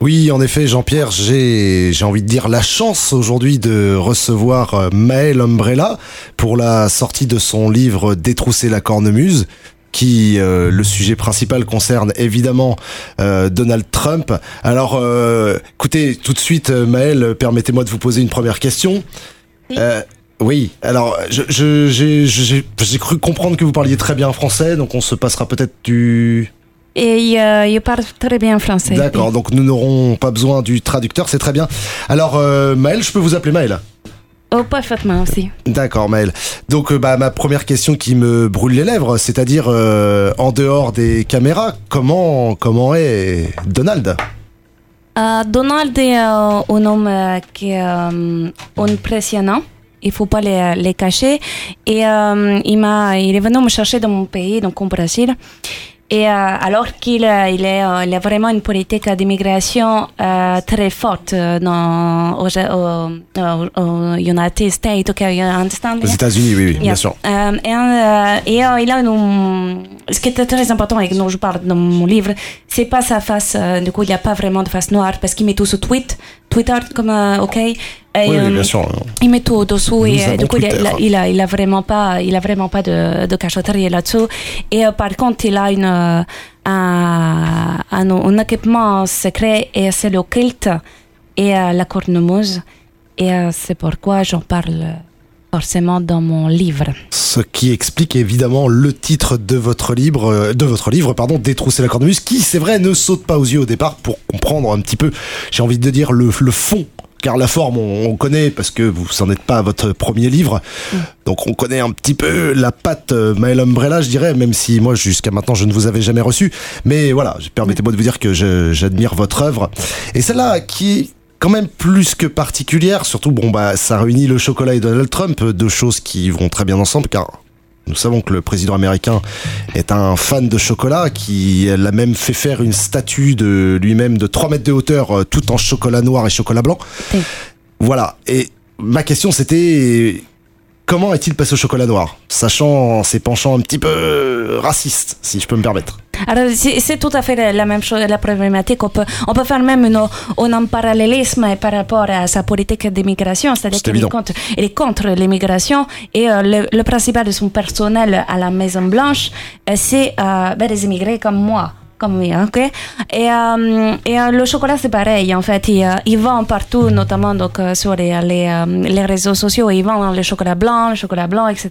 Oui, en effet, Jean-Pierre, j'ai j'ai envie de dire la chance aujourd'hui de recevoir euh, Maël Umbrella pour la sortie de son livre Détrousser la cornemuse qui euh, le sujet principal concerne évidemment euh, Donald Trump. Alors, euh, écoutez, tout de suite, Maël, permettez-moi de vous poser une première question. Oui, alors j'ai cru comprendre que vous parliez très bien français, donc on se passera peut-être du... Et euh, je parle très bien français. D'accord, donc nous n'aurons pas besoin du traducteur, c'est très bien. Alors euh, Maël, je peux vous appeler Maël? Oh, parfaitement aussi. D'accord Maël. Donc euh, bah, ma première question qui me brûle les lèvres, c'est-à-dire euh, en dehors des caméras, comment, comment est Donald? Euh, Donald est euh, un homme qui est impressionnant. Il faut pas les, les cacher. Et il, m'a, il est venu me chercher dans mon pays, donc au Brésil. Et euh, alors qu'il euh, il est, euh, il a vraiment une politique d'immigration euh, très forte dans, aux, aux, aux- United States, okay, you understand? Aux États-Unis, oui, oui, bien sûr. Euh, et euh, et, euh, il a une- ce qui est très important et dont je parle dans mon livre, c'est pas sa face. euh, du coup, il n'y a pas vraiment de face noire parce qu'il met tout sur tweet, Twitter comme euh, ok. Et, oui, oui, euh, bien sûr. il met tout dessous et du coup il a, Twitter. il, a, il, vraiment pas il a vraiment pas de, de cachotterie là-dessous et euh, par contre il a une un, un, un équipement secret et c'est le kilt et la cornemuse et c'est pourquoi j'en parle forcément dans mon livre. Ce qui explique évidemment le titre de votre livre, euh, de votre livre, pardon, Détrousser la cornemuse, qui, c'est vrai, ne saute pas aux yeux au départ pour comprendre un petit peu, j'ai envie de dire, le, le fond. Car la forme, on, on connaît parce que vous n'en êtes pas à votre premier livre. Donc on connaît un petit peu la patte euh, Maël Umbrella, je dirais, même si moi jusqu'à maintenant je ne vous avais jamais reçu. Mais voilà, permettez-moi de vous dire que j'admire votre œuvre. Et celle-là qui quand même plus que particulière, surtout bon bah ça réunit le chocolat et Donald Trump, deux choses qui vont très bien ensemble car nous savons que le président américain est un fan de chocolat qui l'a même fait faire une statue de lui-même de 3 mètres de hauteur euh, tout en chocolat noir et chocolat blanc. Voilà. Et ma question c'était comment est-il passé au chocolat noir Sachant ses penchants un petit peu racistes, si je peux me permettre. Alors, c'est tout à fait la, même chose, la problématique. On peut, on peut faire même une, un parallélisme par rapport à sa politique d'immigration, c'est-à-dire C'est qu'il est évident. contre, il est contre l'immigration et euh, le, le principal de son personnel à la Maison Blanche, euh, c'est euh, ben, des immigrés comme moi. Comme moi, ok. Et, euh, euh, le chocolat c'est pareil en fait. Il, euh, il vend partout, notamment donc sur les, réseaux sociaux. Il vend le chocolat blanc, le chocolat blanc, etc.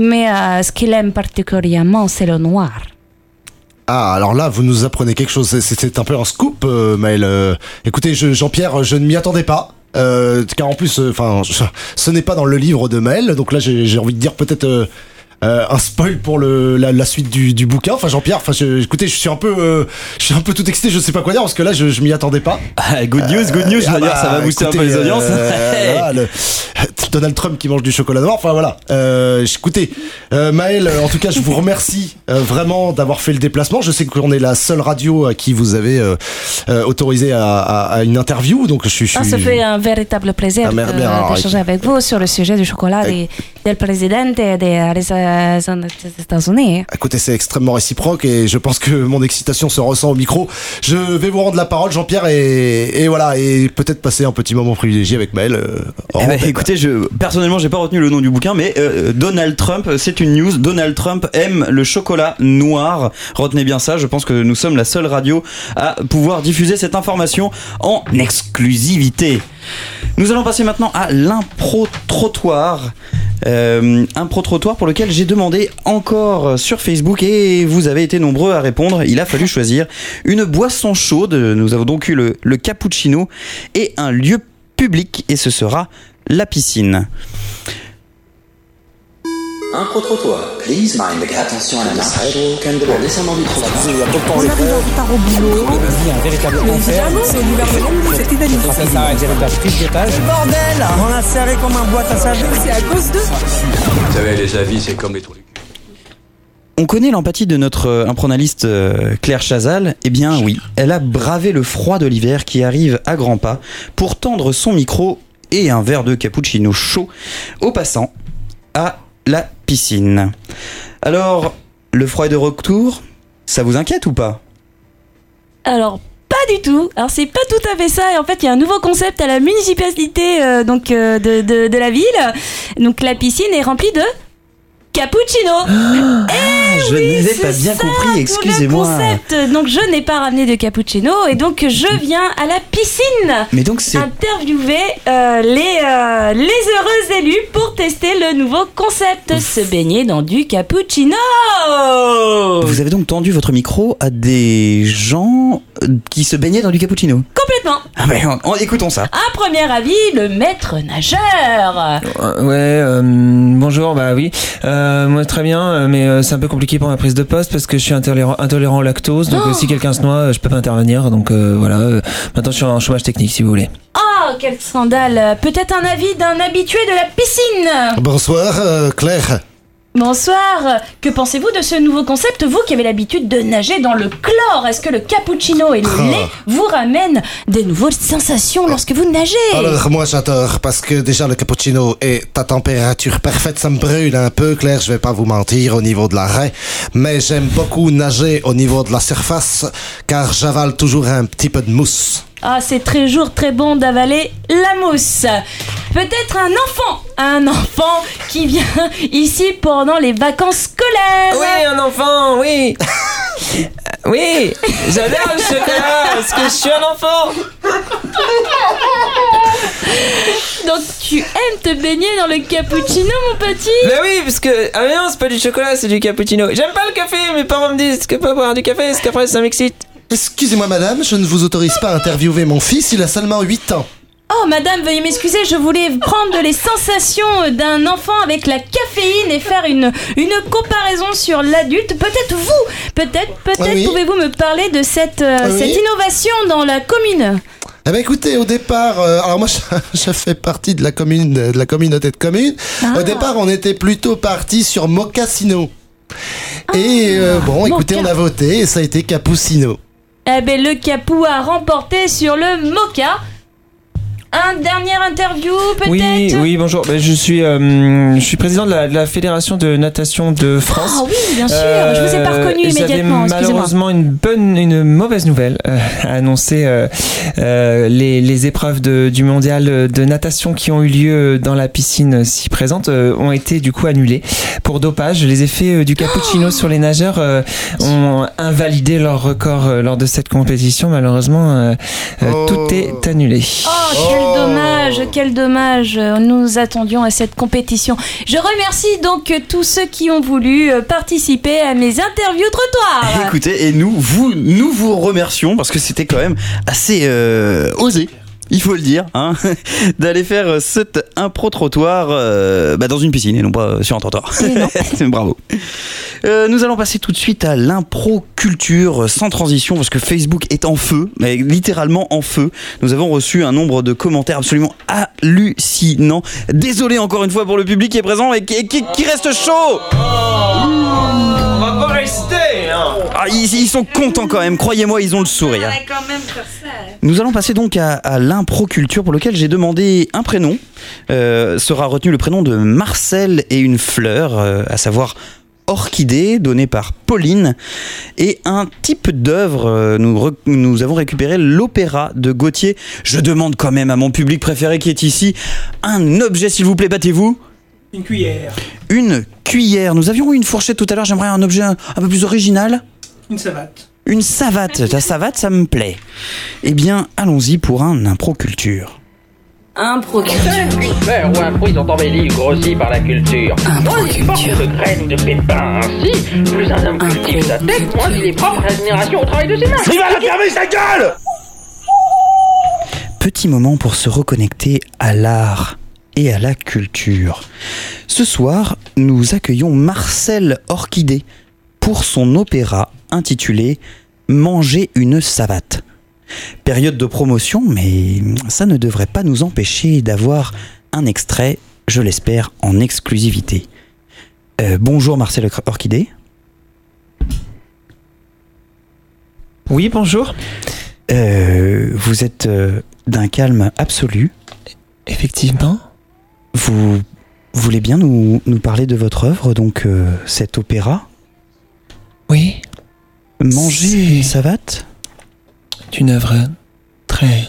Mais ce qu'il aime particulièrement, c'est le noir. Ah, alors là, vous nous apprenez quelque chose. C'est- un peu un scoop, Maël. Écoutez, je- Jean-Pierre, je ne m'y attendais pas. Euh, car en plus, enfin, ce n'est pas dans le livre de Maël. Donc là, j'ai envie de dire peut-être euh, un spoil pour le, la, la suite du, du bouquin. Enfin, Jean-Pierre, enfin, je- écoutez, je suis un peu, euh, je suis un peu tout excité. Je sais pas quoi dire parce que là, je, je m'y attendais pas. good news, good news. Dire, ça va booster un peu les audiences. euh, *laughs* voilà, le- Donald Trump qui mange du chocolat noir. Enfin voilà. Euh, écoutez, euh, Maël, en tout cas, je vous remercie euh, vraiment d'avoir fait le déplacement. Je sais qu'on est la seule radio à qui vous avez euh, euh, autorisé à, à- à une interview, donc je suis. je Ah, ça fait un véritable plaisir Ah, alors, d'échanger avec vous sur le sujet du chocolat des, del président des, États-Unis. Écoutez, c'est extrêmement réciproque et je pense que mon excitation se ressent au micro. Je vais vous rendre la parole, Jean-Pierre, et, et voilà, et peut-être passer un petit moment privilégié avec Maël. euh, Eh ben, écoutez, je, personnellement, j'ai pas retenu le nom du bouquin, mais euh, Donald Trump, c'est une news. Donald Trump aime le chocolat noir. Retenez bien ça. Je pense que nous sommes la seule radio à pouvoir diffuser cette information en exclusivité. Nous allons passer maintenant à l'impro-trottoir. Euh, un pro-trottoir pour lequel j'ai demandé encore sur Facebook et vous avez été nombreux à répondre. Il a fallu choisir une boisson chaude. Nous avons donc eu le cappuccino et un lieu public et ce sera la piscine. Un pro-trottoir. Please mind the gap. Attention à la marche. En descendant du trottoir. On arrive en retard au boulot. La vie est un véritable enfer. c'est le gouvernement, c'est inadmissible. Ça, une véritable prise d'otage. Bordel On a serré comme un boîte à savon. C'est à cause d'eux. Vous savez, les avis, c'est comme les cul. On connaît l'empathie de notre euh, impronaliste euh, Claire Chazal Eh bien oui, elle a bravé le froid de l'hiver qui arrive à grands pas pour tendre son micro et un verre de cappuccino chaud aux passants à la piscine. Alors, le froid est de retour, ça vous inquiète ou pas? Alors, pas du tout. Alors, c'est pas tout à fait ça. Et en fait, il y a un nouveau concept à la municipalité euh, donc, euh, de, de, de la ville. Donc, la piscine est remplie de cappuccino. *gasps* Eh je oui, n'avais pas bien ça, compris, excusez-moi. Donc je n'ai pas ramené de cappuccino et donc je viens à la piscine. Mais donc c'est interviewer euh, les, euh, les heureux élus pour tester le nouveau concept, se baigner dans du cappuccino. Vous avez donc tendu votre micro à des gens qui se baignaient dans du cappuccino. Complètement. Ah ben, on- on- écoutons ça. À premier avis, le maître nageur. Euh, Ouais, euh, bonjour, bah oui. Euh, moi très bien, euh, mais euh, c'est un peu compliqué pour ma prise de poste parce que je suis intolérant, intolérant au lactose, donc Oh. euh, si quelqu'un se noie, euh, je peux pas intervenir. Donc euh, voilà, euh, maintenant je suis en chômage technique si vous voulez. Oh, quel scandale. Peut-être un avis d'un habitué de la piscine. Bonsoir, euh, Claire. Bonsoir. Que pensez-vous de ce nouveau concept, vous qui avez l'habitude de nager dans le chlore? Est-ce que le cappuccino et le Ah. lait vous ramènent des nouvelles sensations lorsque vous nagez? Alors moi j'adore parce que déjà le cappuccino est à température parfaite, ça me brûle un peu Claire, je vais pas vous mentir au niveau de l'arrêt, mais j'aime beaucoup nager au niveau de la surface car j'avale toujours un petit peu de mousse. Ah, c'est très jour très bon d'avaler la mousse. Peut-être un enfant, un enfant qui vient *laughs* ici pendant les vacances scolaires. Oui, un enfant, oui. *laughs* oui, j'adore le chocolat parce que je suis un enfant. Donc tu aimes te baigner dans le cappuccino, mon petit? Bah oui, parce que ah mais non, c'est pas du chocolat, c'est du cappuccino. J'aime pas le café, mes parents me disent que pas boire du café, parce qu'après ça m'excite. Excusez-moi madame, je ne vous autorise pas à interviewer mon fils, il a seulement 8 ans. Oh, madame, veuillez m'excuser, je voulais prendre les sensations d'un enfant avec la caféine et faire une, une comparaison sur l'adulte. Peut-être vous, peut-être, peut-être Ah oui. pouvez-vous me parler de cette, euh, Ah oui. cette innovation dans la commune Eh ben écoutez, au départ, euh, alors moi *laughs* je, je fais partie de la commune, de la communauté de communes. Ah. Au départ, on était plutôt parti sur Mocassino. Et euh, bon, écoutez, on a voté et ça a été Capucino. Eh ben, le Capou a remporté sur le Mocha. Un dernier interview, peut-être Oui, oui, bonjour. Bah, je suis, euh, je suis président de la, de la fédération de natation de France. Ah oui, bien sûr, je vous ai pas reconnu j'avais immédiatement, malheureusement une bonne, une mauvaise nouvelle euh, à annoncer. euh, euh, les, les épreuves de, du mondial de natation qui ont eu lieu dans la piscine si présente euh, ont été du coup annulées pour dopage. Les effets euh, du cappuccino sur les nageurs euh, ont invalidé leur record euh, lors de cette compétition. Malheureusement, euh, euh, tout est annulé. Oh, quel dommage, quel dommage. Nous attendions à cette compétition. Je remercie donc tous ceux qui ont voulu euh, participer à mes interviews trottoirs. *laughs* Écoutez, et nous, vous, nous vous remercions parce que c'était quand même assez euh, osé. Il faut le dire, hein, *laughs* d'aller faire cet impro-trottoir euh, bah, dans une piscine et non pas sur un trottoir. *laughs* Bravo. Euh, nous allons passer tout de suite à l'impro-culture sans transition parce que Facebook est en feu, mais littéralement en feu. Nous avons reçu un nombre de commentaires absolument hallucinants. Désolé encore une fois pour le public qui est présent et qui, qui- qui reste chaud. On va pas rester, hein. Ah, ils, ils sont contents quand même, croyez-moi, ils ont le sourire. quand même ça. Nous allons passer donc à, à l'impro-culture pour lequel j'ai demandé un prénom. Euh, sera retenu le prénom de Marcel et une fleur, euh, à savoir Orchidée, donné par Pauline. Et un type d'œuvre, euh, nous, nous avons récupéré l'opéra de Gauthier. Je demande quand même à mon public préféré qui est ici un objet, s'il vous plaît, battez-vous. Une cuillère. Une cuillère. Nous avions eu une fourchette tout à l'heure, j'aimerais un objet un, un peu plus original. Une savate. Une savate. Ta savate, ça me plaît. Eh bien, allons-y pour un impro-culture. Faire ou un fruit sont embellis ou grossis par la culture. Moins il porte de graines ou de pépins ainsi, plus un homme cultive sa tête, moins il est propre à la génération au travail de ses mains. Il va la fermer sa gueule Petit moment pour se reconnecter à l'art et à la culture. Ce soir, nous accueillons Marcel Orchidée pour son opéra intitulé Manger une savate. Période de promotion, mais ça ne devrait pas nous empêcher d'avoir un extrait, je l'espère, en exclusivité. Euh, bonjour Marcel Orchidée. Oui, bonjour. Euh, vous êtes euh, d'un calme absolu. Effectivement. Vous voulez bien nous, nous parler de votre œuvre, donc euh, cet opéra? Oui. Manger une savate? C'est une œuvre très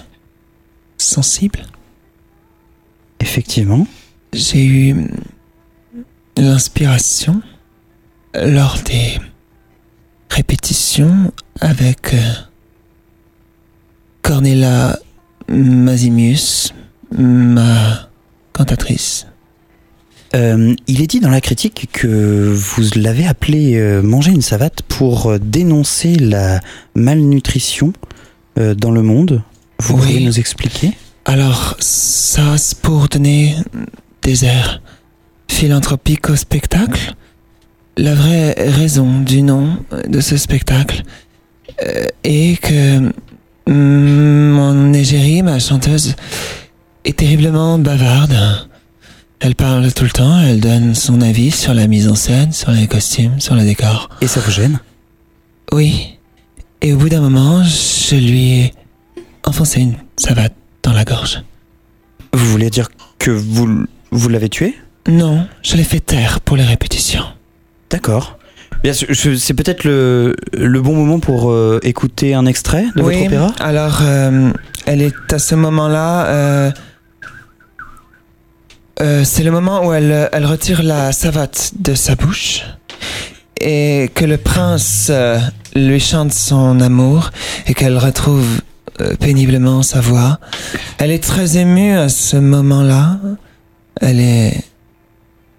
sensible. Effectivement. J'ai eu. l'inspiration lors des répétitions avec euh, Cornelia Mazimus, ma cantatrice. Euh, il est dit dans la critique que vous l'avez appelé euh, manger une savate pour euh, dénoncer la malnutrition euh, dans le monde. Vous Oui. pourriez nous expliquer? Alors, ça, c'est pour donner des airs philanthropiques au spectacle. La vraie raison du nom de ce spectacle est que mm, mon égérie, ma chanteuse, est terriblement bavarde. Elle parle tout le temps, elle donne son avis sur la mise en scène, sur les costumes, sur le décor. Et ça vous gêne? Oui. Et au bout d'un moment, je lui ai enfoncé une savate dans la gorge. Vous voulez dire que vous, vous l'avez tué Non, je l'ai fait taire pour les répétitions. D'accord. Bien sûr, je- c'est peut-être le, le bon moment pour euh, écouter un extrait de oui, votre opéra? Alors euh, elle est à ce moment-là. euh, euh, c'est le moment où elle, elle retire la savate de sa bouche et que le prince euh, lui chante son amour et qu'elle retrouve euh, péniblement sa voix. Elle est très émue à ce moment-là. Elle est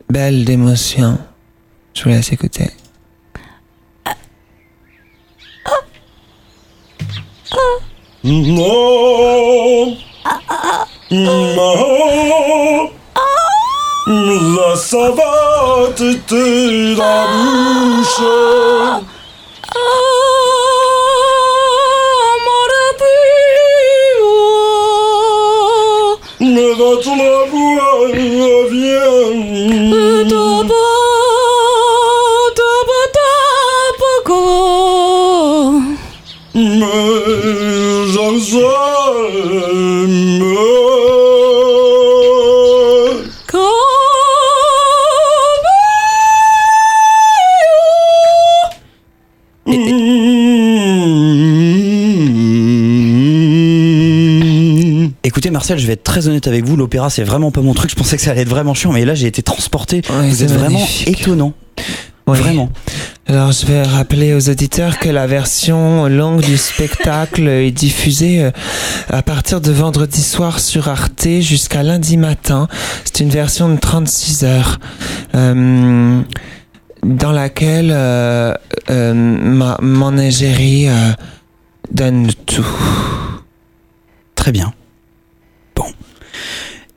belle d'émotion. Je vous laisse écouter. Non. Non. La savate était dans la bouche. Mais va-t-on la voir, viens. Mais j'aime. Marcel, je vais être très honnête avec vous, l'opéra c'est vraiment pas mon truc, je pensais que ça allait être vraiment chiant, mais là j'ai été transporté. Ouais, vous c'est êtes vraiment étonnant. Oui. Vraiment. Alors, je vais rappeler aux auditeurs que la version longue du spectacle est diffusée euh, à partir de vendredi soir sur Arte jusqu'à lundi matin. C'est une version de 36 heures. euh, dans laquelle euh, euh, ma, mon égérie donne tout. Très bien.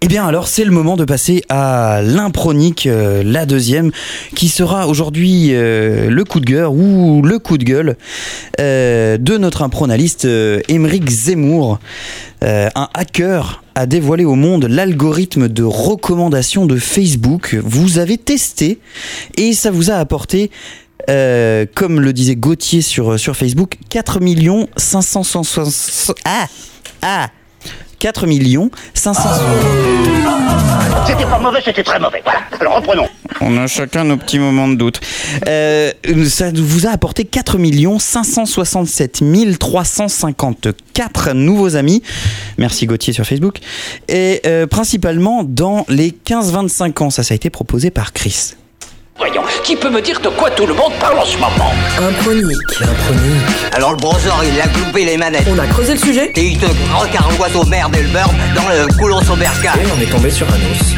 Eh bien alors c'est le moment de passer à l'impronique, euh, la deuxième, qui sera aujourd'hui euh, le coup de gueule ou le coup de gueule euh, de notre impronaliste Émeric Zemmour. Un hacker a dévoilé au monde l'algorithme de recommandation de Facebook. Vous avez testé et ça vous a apporté comme le disait Gauthier sur, Facebook, 4 560... Ah Ah 4 millions 500... C'était pas mauvais, c'était très mauvais. Voilà. Alors reprenons. On a chacun nos petits moments de doute. Euh, ça vous a apporté 4 567 354 nouveaux amis. Merci Gauthier sur Facebook. Et euh, principalement dans les 15-25 ans. Ça, ça a été proposé par Chris. Voyons, qui peut me dire de quoi tout le monde parle en ce moment Impronique. Alors le browser, il a gloupé les manettes. On a creusé le sujet Et il te recarouette au merde et le beurre dans le coulon sauberca. Et on est tombé sur un os.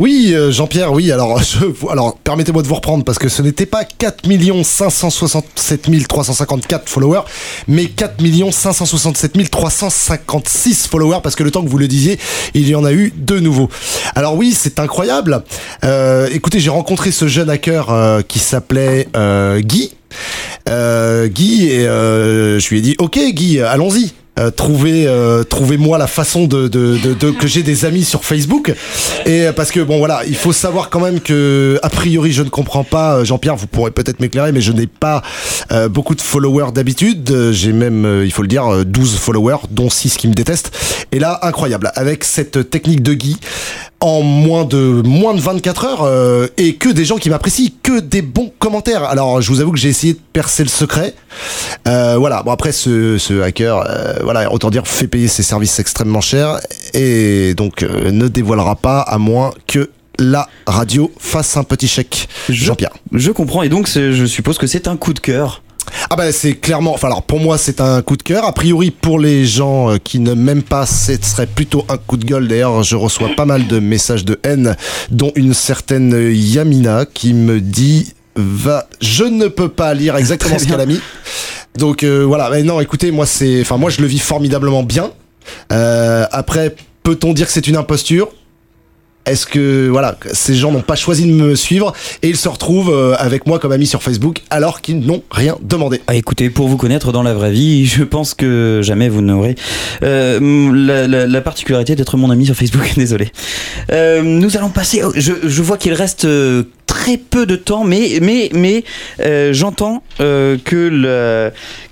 Oui, euh, Jean-Pierre, oui, alors, *laughs* je, alors permettez-moi de vous reprendre parce que ce n'était pas 4 567 354 followers, mais 4 567 356 followers parce que le temps que vous le disiez, il y en a eu de nouveaux. Alors oui, c'est incroyable. Euh, écoutez, j'ai rencontré ce jeune hacker euh, qui s'appelait Guy. Guy, et je lui ai dit, ok Guy, allons-y. Euh, trouvez euh, trouvez-moi la façon de, que j'ai des amis sur Facebook. Et euh, parce que bon voilà il faut savoir quand même que a priori je ne comprends pas euh, Jean-Pierre vous pourrez peut-être m'éclairer mais je n'ai pas euh, beaucoup de followers d'habitude. J'ai même il faut le dire euh, 12 followers dont 6 qui me détestent. Et là incroyable avec cette technique de Guy en moins de moins de 24 heures euh, et que des gens qui m'apprécient, que des bons commentaires. Alors je vous avoue que j'ai essayé de percer le secret. Euh, voilà. Bon après ce, ce hacker, euh, voilà, autant dire fait payer ses services extrêmement chers et donc euh, ne dévoilera pas à moins que la radio fasse un petit chèque. Jean-Pierre. Je comprends, et donc je suppose que c'est un coup de cœur. Ah bah c'est clairement, enfin alors pour moi c'est un coup de cœur. A priori pour les gens euh, qui ne m'aiment pas, ce serait plutôt un coup de gueule. D'ailleurs je reçois pas mal de messages de haine, dont une certaine Yamina qui me dit va, je ne peux pas lire exactement ce qu'elle a mis. Donc euh, voilà, mais non écoutez moi c'est, enfin moi je le vis formidablement bien. Euh, après peut-on dire que c'est une imposture? Est-ce que voilà, ces gens n'ont pas choisi de me suivre et ils se retrouvent euh, avec moi comme ami sur Facebook alors qu'ils n'ont rien demandé Ah, écoutez, pour vous connaître dans la vraie vie, *laughs* je pense que jamais vous n'aurez euh, la, la- la particularité d'être mon ami sur Facebook. *laughs* Désolé. Euh, nous allons passer. au- Je, je vois qu'il reste très peu de temps, mais mais mais euh, j'entends euh, que le,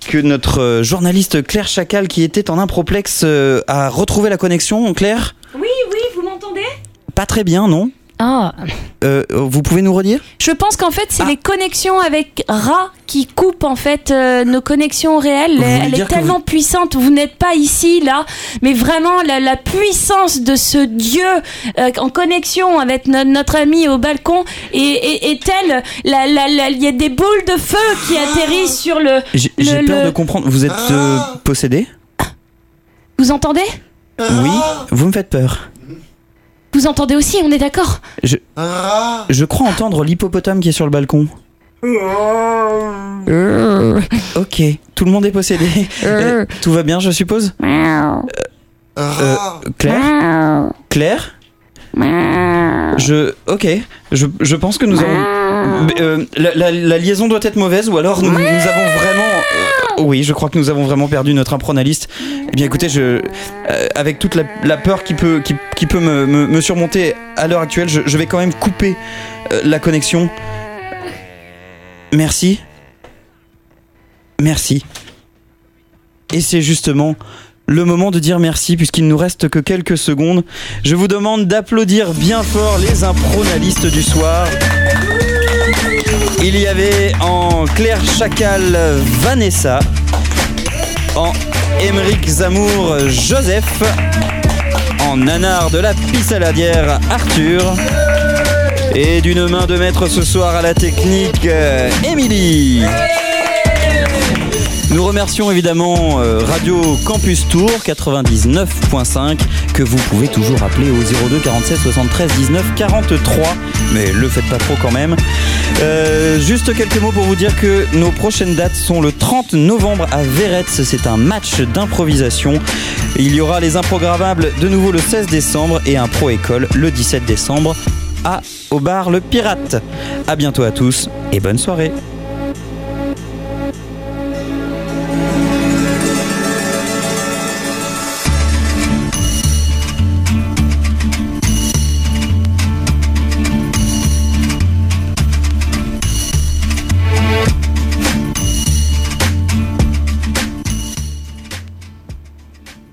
que notre journaliste Claire Chacal, qui était en improplexe, euh, a retrouvé la connexion. Claire, Oui, oui, vous m'entendez? Pas très bien, non Ah. Euh, Vous pouvez nous redire Je pense qu'en fait, c'est les connexions avec Ra qui coupent en fait euh, nos connexions réelles. Vous Elle est tellement puissante. Vous n'êtes pas ici, là, mais vraiment la, la puissance de ce Dieu euh, en connexion avec no- notre ami au balcon est, est, est telle. la- la- la- Il y a des boules de feu qui atterrissent sur le. J'ai le- j'ai peur le- de comprendre. Vous êtes euh, possédé Vous entendez? Oui. Vous me faites peur. Vous entendez aussi, on est d'accord Je, je crois entendre l'hippopotame qui est sur le balcon. Ok, tout le monde est possédé. Euh, tout va bien, je suppose Euh, euh, Claire Claire Je. Ok, je, je pense que nous avons. Euh, la, la- la liaison doit être mauvaise ou alors nous, nous avons vraiment. euh, oui, je crois que nous avons vraiment perdu notre impronaliste. Eh bien écoutez, je, euh, avec toute la, la peur qui peut, qui, qui peut me, me- me surmonter à l'heure actuelle, je, je vais quand même couper la connexion. Merci. Merci. Et c'est justement le moment de dire merci puisqu'il nous reste que quelques secondes. Je vous demande d'applaudir bien fort les impronalistes du soir. Il y avait en Claire Chacal Vanessa, en Émeric Zamour Joseph, en Nanar de la Pissaladière Arthur, et d'une main de maître ce soir à la technique euh, Émilie. Nous remercions évidemment euh, Radio Campus Tour 99.5 que vous pouvez toujours appeler au 02 47 73 19 43 mais le faites pas trop quand même. Euh, juste quelques mots pour vous dire que nos prochaines dates sont le 30 novembre à Veretz, c'est un match d'improvisation. Il y aura les improgrammables de nouveau le 16 décembre et un pro école le 17 décembre à au bar Le Pirate. À bientôt à tous et bonne soirée.